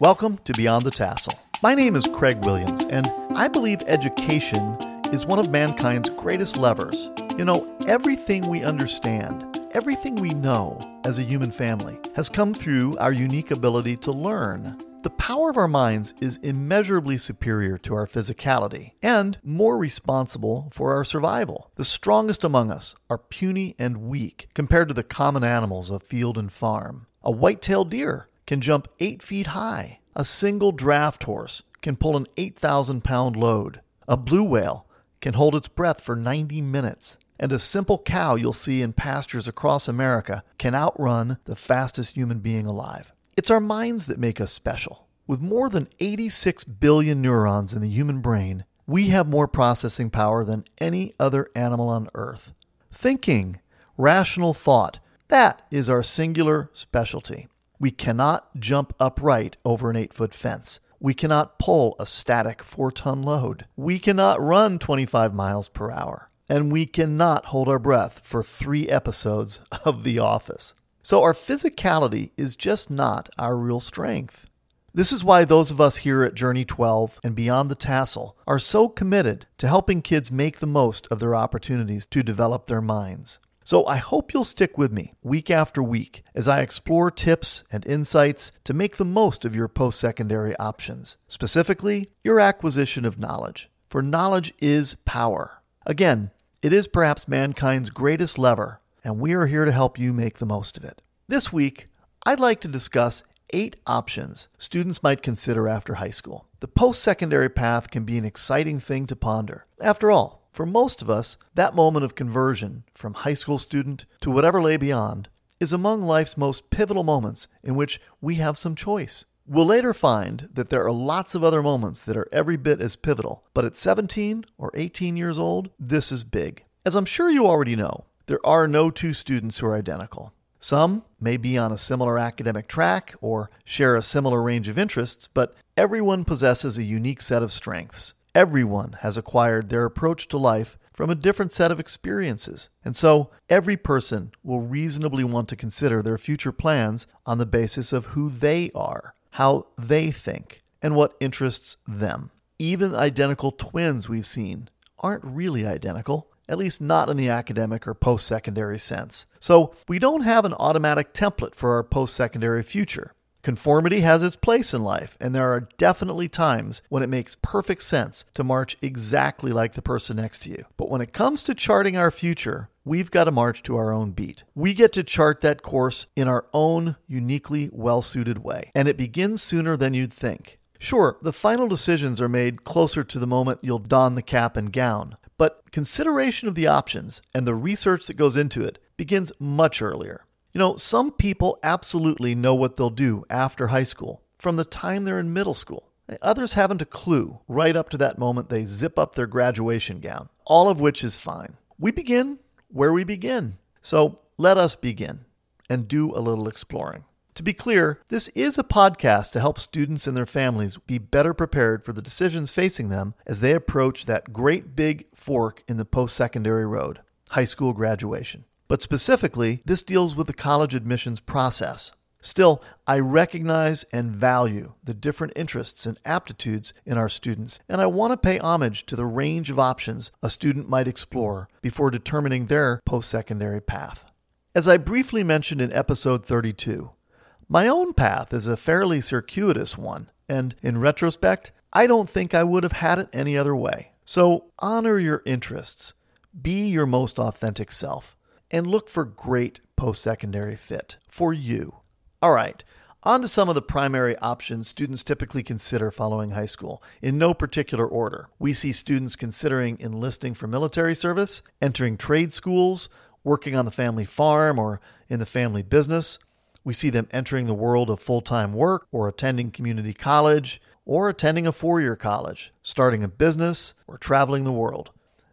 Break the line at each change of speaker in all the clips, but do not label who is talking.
Welcome to Beyond the Tassel. My name is Craig Williams, and I believe education is one of mankind's greatest levers. You know, everything we understand, everything we know as a human family, has come through our unique ability to learn. The power of our minds is immeasurably superior to our physicality and more responsible for our survival. The strongest among us are puny and weak compared to the common animals of field and farm. A white tailed deer can jump eight feet high. A single draft horse can pull an 8,000 pound load. A blue whale can hold its breath for 90 minutes. And a simple cow you'll see in pastures across America can outrun the fastest human being alive. It's our minds that make us special. With more than 86 billion neurons in the human brain, we have more processing power than any other animal on earth. Thinking, rational thought, that is our singular specialty. We cannot jump upright over an eight foot fence. We cannot pull a static four ton load. We cannot run 25 miles per hour. And we cannot hold our breath for three episodes of The Office. So our physicality is just not our real strength. This is why those of us here at Journey 12 and Beyond the Tassel are so committed to helping kids make the most of their opportunities to develop their minds. So I hope you'll stick with me week after week as I explore tips and insights to make the most of your post secondary options, specifically your acquisition of knowledge. For knowledge is power. Again, it is perhaps mankind's greatest lever, and we are here to help you make the most of it. This week, I'd like to discuss eight options students might consider after high school. The post secondary path can be an exciting thing to ponder. After all, for most of us, that moment of conversion from high school student to whatever lay beyond is among life's most pivotal moments in which we have some choice. We'll later find that there are lots of other moments that are every bit as pivotal, but at 17 or 18 years old, this is big. As I'm sure you already know, there are no two students who are identical. Some may be on a similar academic track or share a similar range of interests, but everyone possesses a unique set of strengths. Everyone has acquired their approach to life from a different set of experiences, and so every person will reasonably want to consider their future plans on the basis of who they are, how they think, and what interests them. Even identical twins we've seen aren't really identical, at least not in the academic or post secondary sense. So we don't have an automatic template for our post secondary future. Conformity has its place in life, and there are definitely times when it makes perfect sense to march exactly like the person next to you. But when it comes to charting our future, we've got to march to our own beat. We get to chart that course in our own uniquely well suited way, and it begins sooner than you'd think. Sure, the final decisions are made closer to the moment you'll don the cap and gown, but consideration of the options and the research that goes into it begins much earlier. You know, some people absolutely know what they'll do after high school from the time they're in middle school. Others haven't a clue right up to that moment they zip up their graduation gown, all of which is fine. We begin where we begin. So let us begin and do a little exploring. To be clear, this is a podcast to help students and their families be better prepared for the decisions facing them as they approach that great big fork in the post secondary road high school graduation. But specifically, this deals with the college admissions process. Still, I recognize and value the different interests and aptitudes in our students, and I want to pay homage to the range of options a student might explore before determining their post secondary path. As I briefly mentioned in episode 32, my own path is a fairly circuitous one, and in retrospect, I don't think I would have had it any other way. So honor your interests, be your most authentic self and look for great post secondary fit for you. All right, on to some of the primary options students typically consider following high school, in no particular order. We see students considering enlisting for military service, entering trade schools, working on the family farm or in the family business. We see them entering the world of full time work or attending community college or attending a four year college, starting a business, or traveling the world.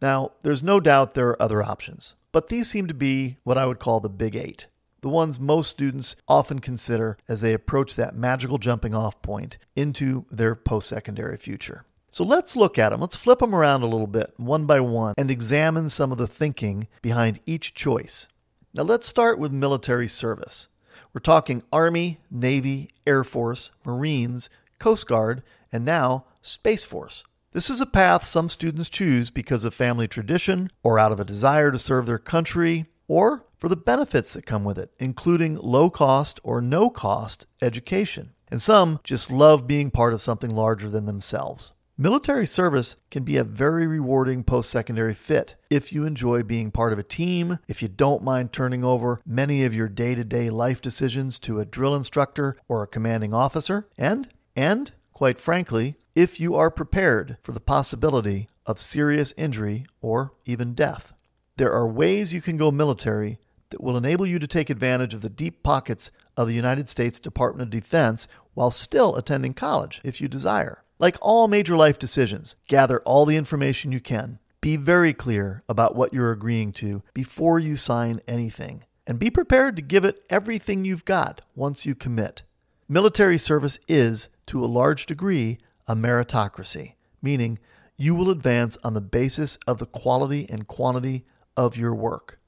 Now, there's no doubt there are other options. But these seem to be what I would call the big eight, the ones most students often consider as they approach that magical jumping off point into their post secondary future. So let's look at them. Let's flip them around a little bit, one by one, and examine some of the thinking behind each choice. Now let's start with military service. We're talking Army, Navy, Air Force, Marines, Coast Guard, and now Space Force. This is a path some students choose because of family tradition or out of a desire to serve their country or for the benefits that come with it, including low cost or no cost education. And some just love being part of something larger than themselves. Military service can be a very rewarding post secondary fit if you enjoy being part of a team, if you don't mind turning over many of your day to day life decisions to a drill instructor or a commanding officer, and, and, quite frankly, if you are prepared for the possibility of serious injury or even death. There are ways you can go military that will enable you to take advantage of the deep pockets of the United States Department of Defense while still attending college if you desire. Like all major life decisions, gather all the information you can. Be very clear about what you're agreeing to before you sign anything. And be prepared to give it everything you've got once you commit. Military service is, to a large degree, a meritocracy, meaning you will advance on the basis of the quality and quantity of your work.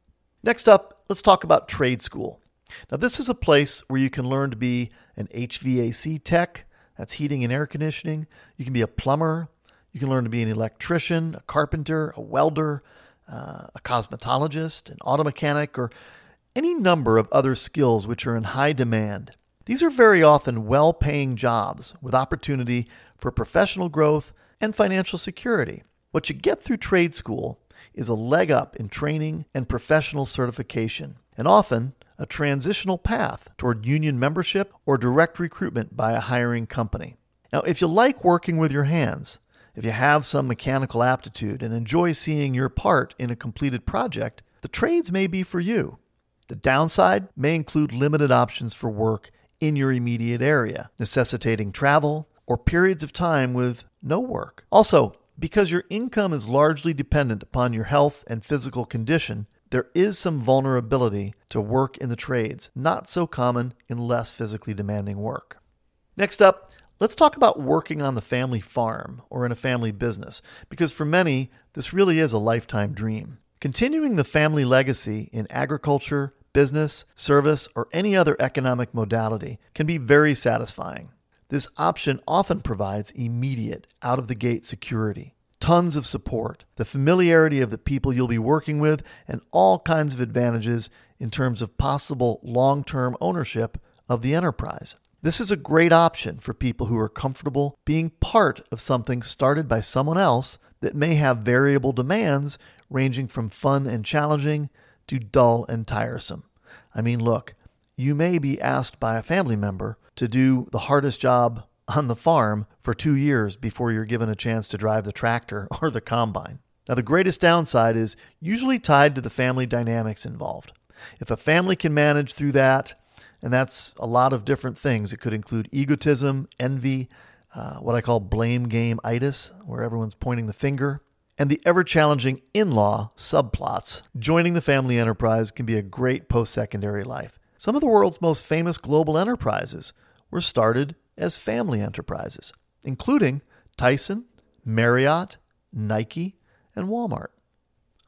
Next up, let's talk about trade school. Now, this is a place where you can learn to be an HVAC tech, that's heating and air conditioning. You can be a plumber. You can learn to be an electrician, a carpenter, a welder, uh, a cosmetologist, an auto mechanic, or any number of other skills which are in high demand. These are very often well paying jobs with opportunity for professional growth and financial security. What you get through trade school is a leg up in training and professional certification, and often a transitional path toward union membership or direct recruitment by a hiring company. Now, if you like working with your hands, if you have some mechanical aptitude and enjoy seeing your part in a completed project, the trades may be for you. The downside may include limited options for work in your immediate area, necessitating travel or periods of time with no work. Also, because your income is largely dependent upon your health and physical condition, there is some vulnerability to work in the trades, not so common in less physically demanding work. Next up, let's talk about working on the family farm or in a family business, because for many, this really is a lifetime dream. Continuing the family legacy in agriculture, business, service, or any other economic modality can be very satisfying. This option often provides immediate, out of the gate security tons of support, the familiarity of the people you'll be working with, and all kinds of advantages in terms of possible long term ownership of the enterprise. This is a great option for people who are comfortable being part of something started by someone else that may have variable demands ranging from fun and challenging to dull and tiresome. I mean, look, you may be asked by a family member to do the hardest job on the farm for two years before you're given a chance to drive the tractor or the combine. Now, the greatest downside is usually tied to the family dynamics involved. If a family can manage through that, and that's a lot of different things, it could include egotism, envy, uh, what I call blame game itis, where everyone's pointing the finger, and the ever challenging in law subplots. Joining the family enterprise can be a great post secondary life. Some of the world's most famous global enterprises were started as family enterprises, including Tyson, Marriott, Nike, and Walmart.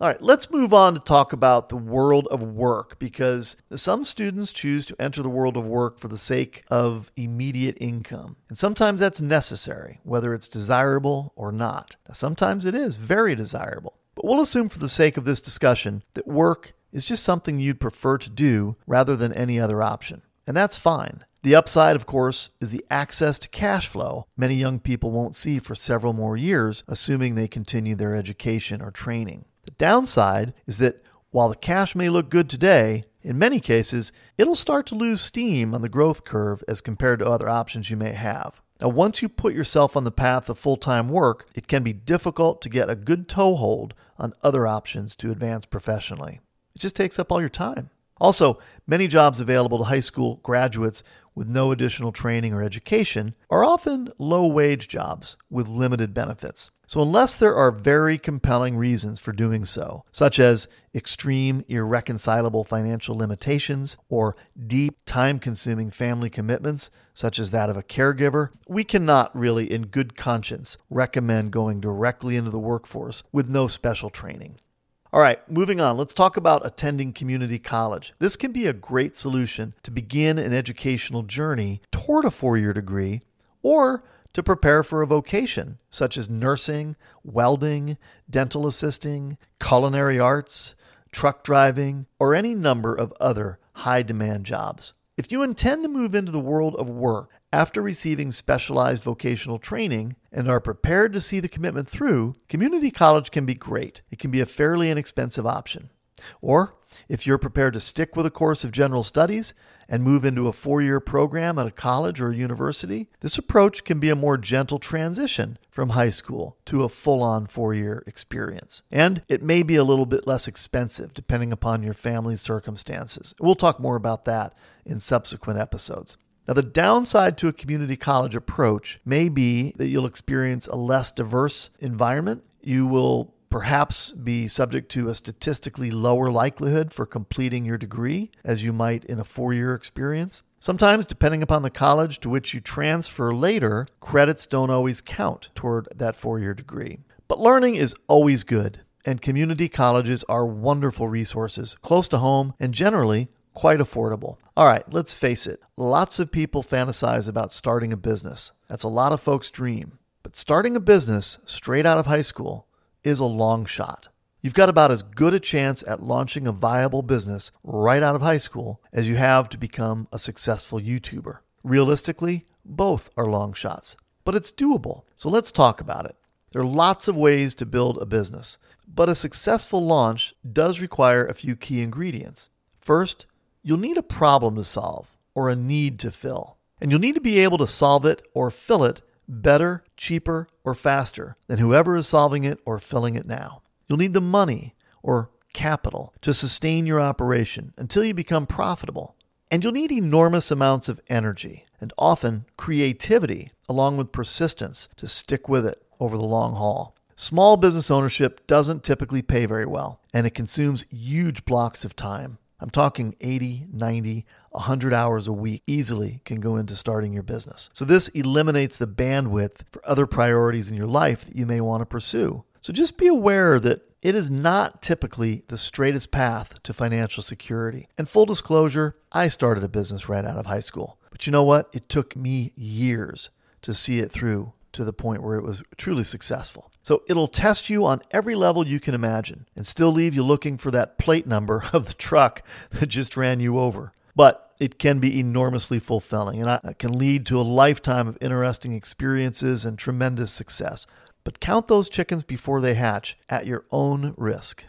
All right, let's move on to talk about the world of work because some students choose to enter the world of work for the sake of immediate income. And sometimes that's necessary, whether it's desirable or not. Now, sometimes it is very desirable. But we'll assume for the sake of this discussion that work is just something you'd prefer to do rather than any other option. And that's fine. The upside, of course, is the access to cash flow many young people won't see for several more years, assuming they continue their education or training. The downside is that while the cash may look good today, in many cases, it'll start to lose steam on the growth curve as compared to other options you may have. Now, once you put yourself on the path of full time work, it can be difficult to get a good toehold on other options to advance professionally. It just takes up all your time. Also, many jobs available to high school graduates with no additional training or education are often low wage jobs with limited benefits. So, unless there are very compelling reasons for doing so, such as extreme, irreconcilable financial limitations or deep, time consuming family commitments, such as that of a caregiver, we cannot really, in good conscience, recommend going directly into the workforce with no special training. All right, moving on. Let's talk about attending community college. This can be a great solution to begin an educational journey toward a four year degree or to prepare for a vocation such as nursing, welding, dental assisting, culinary arts, truck driving, or any number of other high demand jobs. If you intend to move into the world of work after receiving specialized vocational training and are prepared to see the commitment through, community college can be great. It can be a fairly inexpensive option. Or, if you're prepared to stick with a course of general studies and move into a four year program at a college or a university, this approach can be a more gentle transition from high school to a full on four year experience. And it may be a little bit less expensive depending upon your family's circumstances. We'll talk more about that in subsequent episodes. Now, the downside to a community college approach may be that you'll experience a less diverse environment. You will perhaps be subject to a statistically lower likelihood for completing your degree as you might in a four year experience. Sometimes, depending upon the college to which you transfer later, credits don't always count toward that four year degree. But learning is always good, and community colleges are wonderful resources close to home and generally quite affordable. All right, let's face it. Lots of people fantasize about starting a business. That's a lot of folks' dream. But starting a business straight out of high school is a long shot. You've got about as good a chance at launching a viable business right out of high school as you have to become a successful YouTuber. Realistically, both are long shots, but it's doable. So let's talk about it. There are lots of ways to build a business, but a successful launch does require a few key ingredients. First, you'll need a problem to solve or a need to fill. And you'll need to be able to solve it or fill it better, cheaper, or faster than whoever is solving it or filling it now. You'll need the money or capital to sustain your operation until you become profitable. And you'll need enormous amounts of energy and often creativity along with persistence to stick with it over the long haul. Small business ownership doesn't typically pay very well, and it consumes huge blocks of time. I'm talking 80, 90, 100 hours a week easily can go into starting your business. So this eliminates the bandwidth for other priorities in your life that you may want to pursue. So just be aware that it is not typically the straightest path to financial security. And full disclosure, I started a business right out of high school. But you know what? It took me years to see it through to the point where it was truly successful. So it'll test you on every level you can imagine and still leave you looking for that plate number of the truck that just ran you over. But it can be enormously fulfilling and it can lead to a lifetime of interesting experiences and tremendous success. But count those chickens before they hatch at your own risk.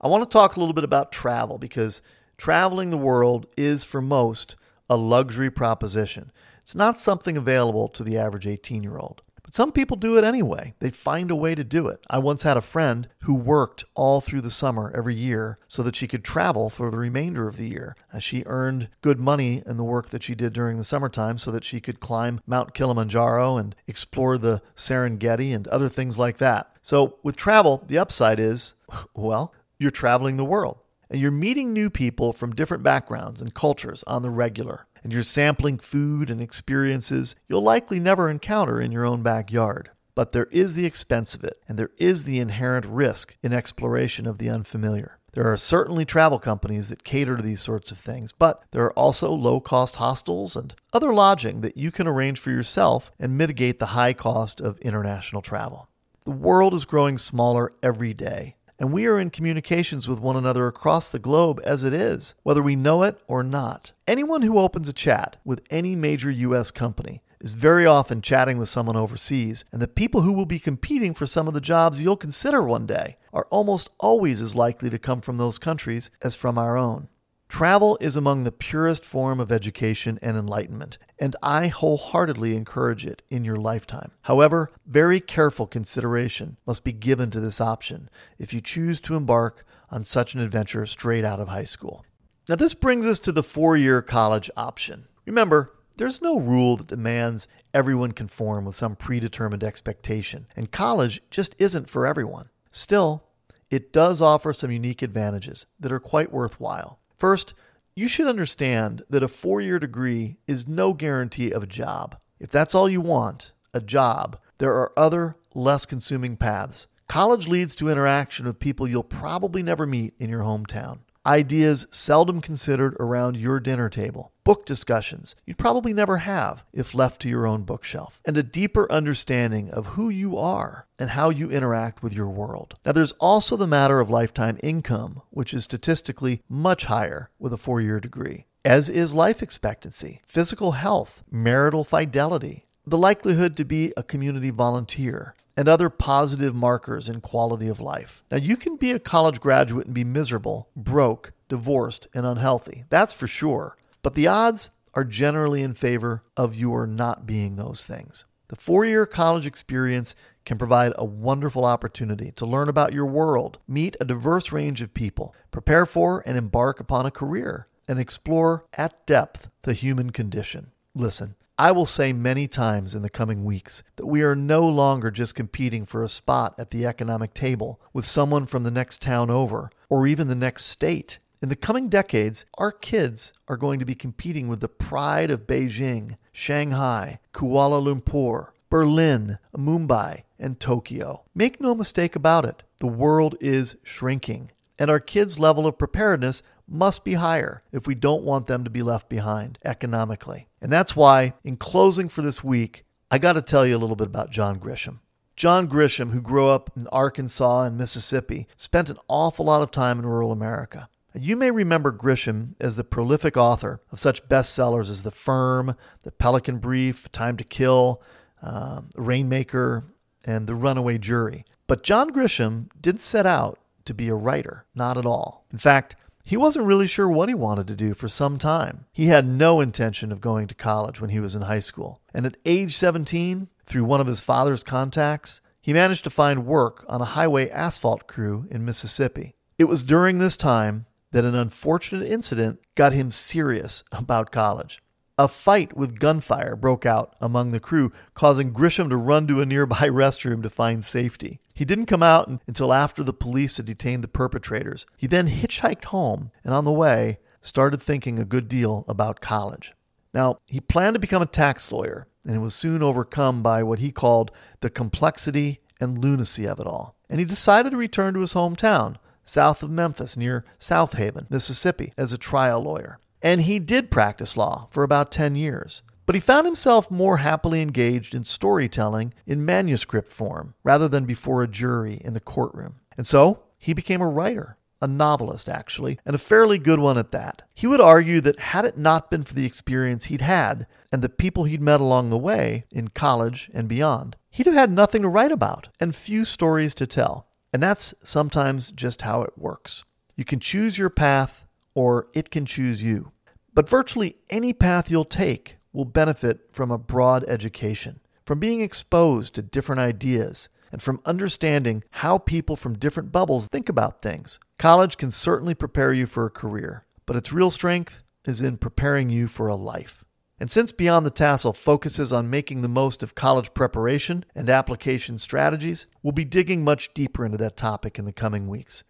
I want to talk a little bit about travel because traveling the world is, for most, a luxury proposition. It's not something available to the average 18 year old. But some people do it anyway. They find a way to do it. I once had a friend who worked all through the summer every year so that she could travel for the remainder of the year. As she earned good money in the work that she did during the summertime so that she could climb Mount Kilimanjaro and explore the Serengeti and other things like that. So, with travel, the upside is well, you're traveling the world and you're meeting new people from different backgrounds and cultures on the regular and you're sampling food and experiences you'll likely never encounter in your own backyard. But there is the expense of it, and there is the inherent risk in exploration of the unfamiliar. There are certainly travel companies that cater to these sorts of things, but there are also low cost hostels and other lodging that you can arrange for yourself and mitigate the high cost of international travel. The world is growing smaller every day, and we are in communications with one another across the globe as it is, whether we know it or not. Anyone who opens a chat with any major U.S. company is very often chatting with someone overseas, and the people who will be competing for some of the jobs you'll consider one day are almost always as likely to come from those countries as from our own. Travel is among the purest form of education and enlightenment, and I wholeheartedly encourage it in your lifetime. However, very careful consideration must be given to this option if you choose to embark on such an adventure straight out of high school. Now, this brings us to the four year college option. Remember, there's no rule that demands everyone conform with some predetermined expectation, and college just isn't for everyone. Still, it does offer some unique advantages that are quite worthwhile. First, you should understand that a four year degree is no guarantee of a job. If that's all you want, a job, there are other, less consuming paths College leads to interaction with people you'll probably never meet in your hometown. Ideas seldom considered around your dinner table. Book discussions you'd probably never have if left to your own bookshelf. And a deeper understanding of who you are and how you interact with your world. Now, there's also the matter of lifetime income, which is statistically much higher with a four year degree, as is life expectancy, physical health, marital fidelity, the likelihood to be a community volunteer, and other positive markers in quality of life. Now, you can be a college graduate and be miserable, broke, divorced, and unhealthy. That's for sure. But the odds are generally in favor of your not being those things. The four year college experience can provide a wonderful opportunity to learn about your world, meet a diverse range of people, prepare for and embark upon a career, and explore at depth the human condition. Listen, I will say many times in the coming weeks that we are no longer just competing for a spot at the economic table with someone from the next town over or even the next state. In the coming decades, our kids are going to be competing with the pride of Beijing, Shanghai, Kuala Lumpur, Berlin, Mumbai, and Tokyo. Make no mistake about it, the world is shrinking, and our kids' level of preparedness must be higher if we don't want them to be left behind economically. And that's why, in closing for this week, I got to tell you a little bit about John Grisham. John Grisham, who grew up in Arkansas and Mississippi, spent an awful lot of time in rural America. You may remember Grisham as the prolific author of such bestsellers as The Firm, The Pelican Brief, Time to Kill, um, Rainmaker, and The Runaway Jury. But John Grisham didn't set out to be a writer, not at all. In fact, he wasn't really sure what he wanted to do for some time. He had no intention of going to college when he was in high school. And at age 17, through one of his father's contacts, he managed to find work on a highway asphalt crew in Mississippi. It was during this time that an unfortunate incident got him serious about college. A fight with gunfire broke out among the crew, causing Grisham to run to a nearby restroom to find safety. He didn't come out until after the police had detained the perpetrators. He then hitchhiked home and on the way started thinking a good deal about college. Now, he planned to become a tax lawyer and was soon overcome by what he called the complexity and lunacy of it all. And he decided to return to his hometown, south of Memphis, near Southaven, Mississippi, as a trial lawyer. And he did practice law for about 10 years. But he found himself more happily engaged in storytelling in manuscript form rather than before a jury in the courtroom. And so he became a writer, a novelist actually, and a fairly good one at that. He would argue that had it not been for the experience he'd had and the people he'd met along the way in college and beyond, he'd have had nothing to write about and few stories to tell. And that's sometimes just how it works. You can choose your path or it can choose you. But virtually any path you'll take will benefit from a broad education, from being exposed to different ideas, and from understanding how people from different bubbles think about things. College can certainly prepare you for a career, but its real strength is in preparing you for a life. And since Beyond the Tassel focuses on making the most of college preparation and application strategies, we'll be digging much deeper into that topic in the coming weeks.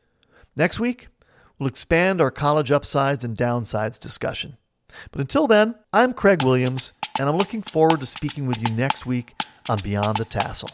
Next week, We'll expand our college upsides and downsides discussion. But until then, I'm Craig Williams, and I'm looking forward to speaking with you next week on Beyond the Tassel.